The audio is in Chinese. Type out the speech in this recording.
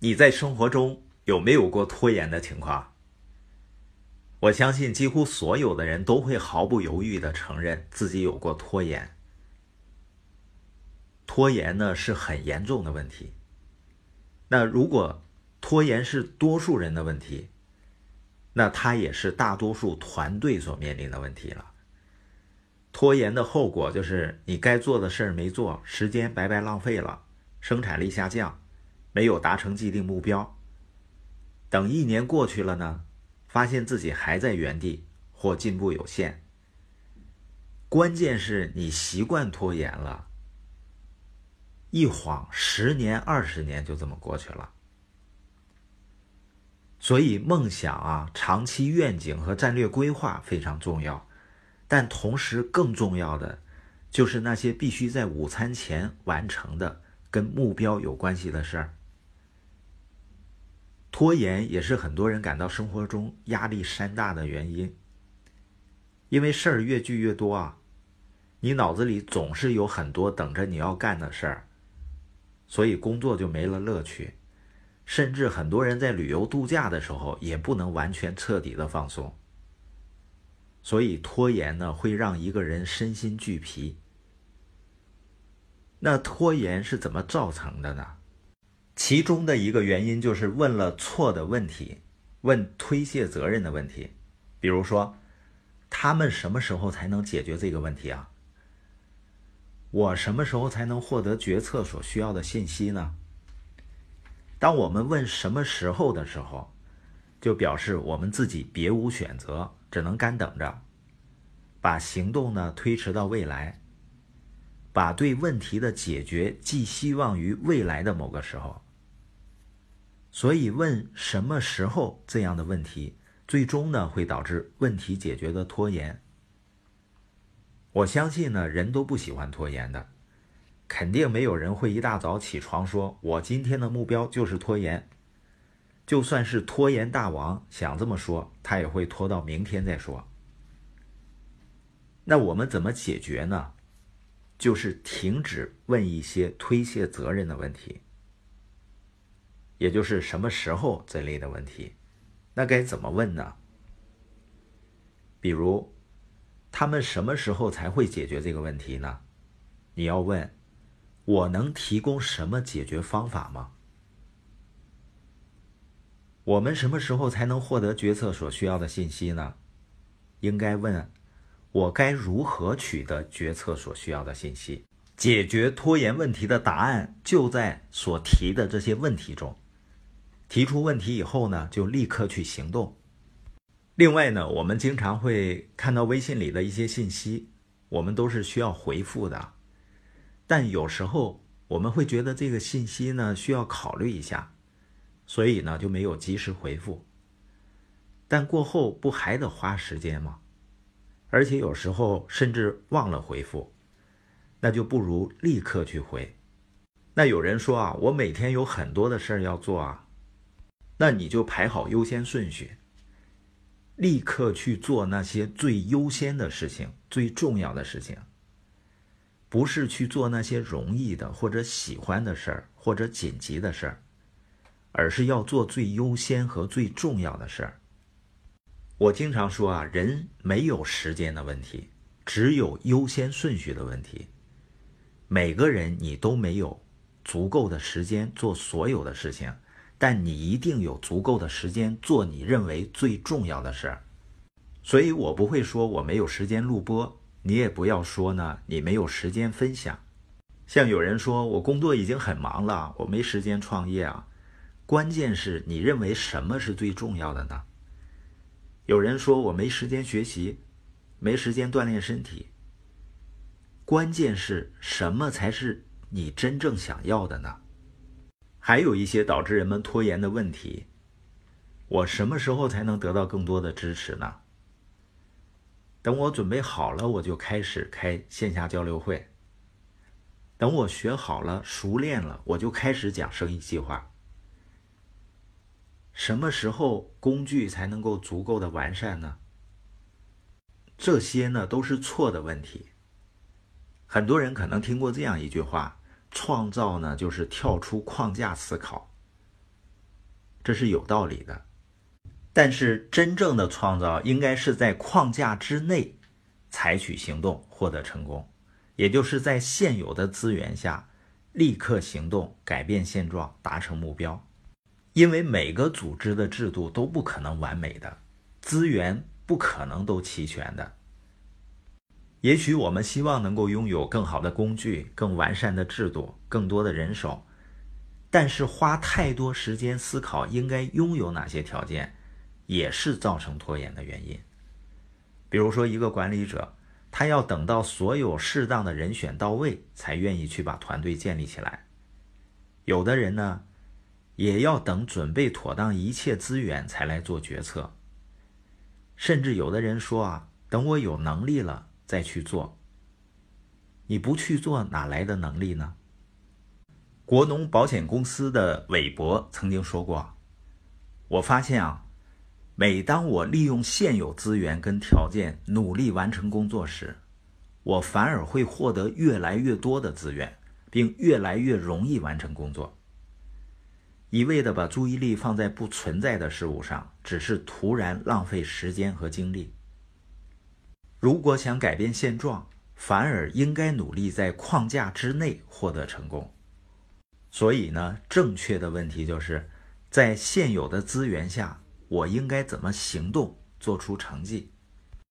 你在生活中有没有过拖延的情况？我相信几乎所有的人都会毫不犹豫的承认自己有过拖延。拖延呢是很严重的问题。那如果拖延是多数人的问题，那它也是大多数团队所面临的问题了。拖延的后果就是你该做的事儿没做，时间白白浪费了，生产力下降，没有达成既定目标。等一年过去了呢，发现自己还在原地或进步有限。关键是你习惯拖延了，一晃十年、二十年就这么过去了。所以，梦想啊，长期愿景和战略规划非常重要。但同时，更重要的就是那些必须在午餐前完成的跟目标有关系的事儿。拖延也是很多人感到生活中压力山大的原因，因为事儿越聚越多啊，你脑子里总是有很多等着你要干的事儿，所以工作就没了乐趣，甚至很多人在旅游度假的时候也不能完全彻底的放松。所以拖延呢，会让一个人身心俱疲。那拖延是怎么造成的呢？其中的一个原因就是问了错的问题，问推卸责任的问题。比如说，他们什么时候才能解决这个问题啊？我什么时候才能获得决策所需要的信息呢？当我们问什么时候的时候，就表示我们自己别无选择。只能干等着，把行动呢推迟到未来，把对问题的解决寄希望于未来的某个时候。所以问什么时候这样的问题，最终呢会导致问题解决的拖延。我相信呢，人都不喜欢拖延的，肯定没有人会一大早起床说：“我今天的目标就是拖延。”就算是拖延大王想这么说，他也会拖到明天再说。那我们怎么解决呢？就是停止问一些推卸责任的问题，也就是什么时候这类的问题。那该怎么问呢？比如，他们什么时候才会解决这个问题呢？你要问，我能提供什么解决方法吗？我们什么时候才能获得决策所需要的信息呢？应该问：我该如何取得决策所需要的信息？解决拖延问题的答案就在所提的这些问题中。提出问题以后呢，就立刻去行动。另外呢，我们经常会看到微信里的一些信息，我们都是需要回复的，但有时候我们会觉得这个信息呢需要考虑一下。所以呢，就没有及时回复。但过后不还得花时间吗？而且有时候甚至忘了回复，那就不如立刻去回。那有人说啊，我每天有很多的事儿要做啊，那你就排好优先顺序，立刻去做那些最优先的事情、最重要的事情，不是去做那些容易的或者喜欢的事儿或者紧急的事儿。而是要做最优先和最重要的事儿。我经常说啊，人没有时间的问题，只有优先顺序的问题。每个人你都没有足够的时间做所有的事情，但你一定有足够的时间做你认为最重要的事儿。所以我不会说我没有时间录播，你也不要说呢，你没有时间分享。像有人说我工作已经很忙了，我没时间创业啊。关键是你认为什么是最重要的呢？有人说我没时间学习，没时间锻炼身体。关键是什么才是你真正想要的呢？还有一些导致人们拖延的问题：我什么时候才能得到更多的支持呢？等我准备好了，我就开始开线下交流会。等我学好了、熟练了，我就开始讲生意计划。什么时候工具才能够足够的完善呢？这些呢都是错的问题。很多人可能听过这样一句话：“创造呢就是跳出框架思考。”这是有道理的。但是真正的创造应该是在框架之内采取行动，获得成功，也就是在现有的资源下立刻行动，改变现状，达成目标。因为每个组织的制度都不可能完美的，资源不可能都齐全的。也许我们希望能够拥有更好的工具、更完善的制度、更多的人手，但是花太多时间思考应该拥有哪些条件，也是造成拖延的原因。比如说，一个管理者，他要等到所有适当的人选到位，才愿意去把团队建立起来。有的人呢，也要等准备妥当一切资源才来做决策。甚至有的人说啊，等我有能力了。再去做，你不去做哪来的能力呢？国农保险公司的韦伯曾经说过：“我发现啊，每当我利用现有资源跟条件努力完成工作时，我反而会获得越来越多的资源，并越来越容易完成工作。一味的把注意力放在不存在的事物上，只是徒然浪费时间和精力。”如果想改变现状，反而应该努力在框架之内获得成功。所以呢，正确的问题就是在现有的资源下，我应该怎么行动，做出成绩。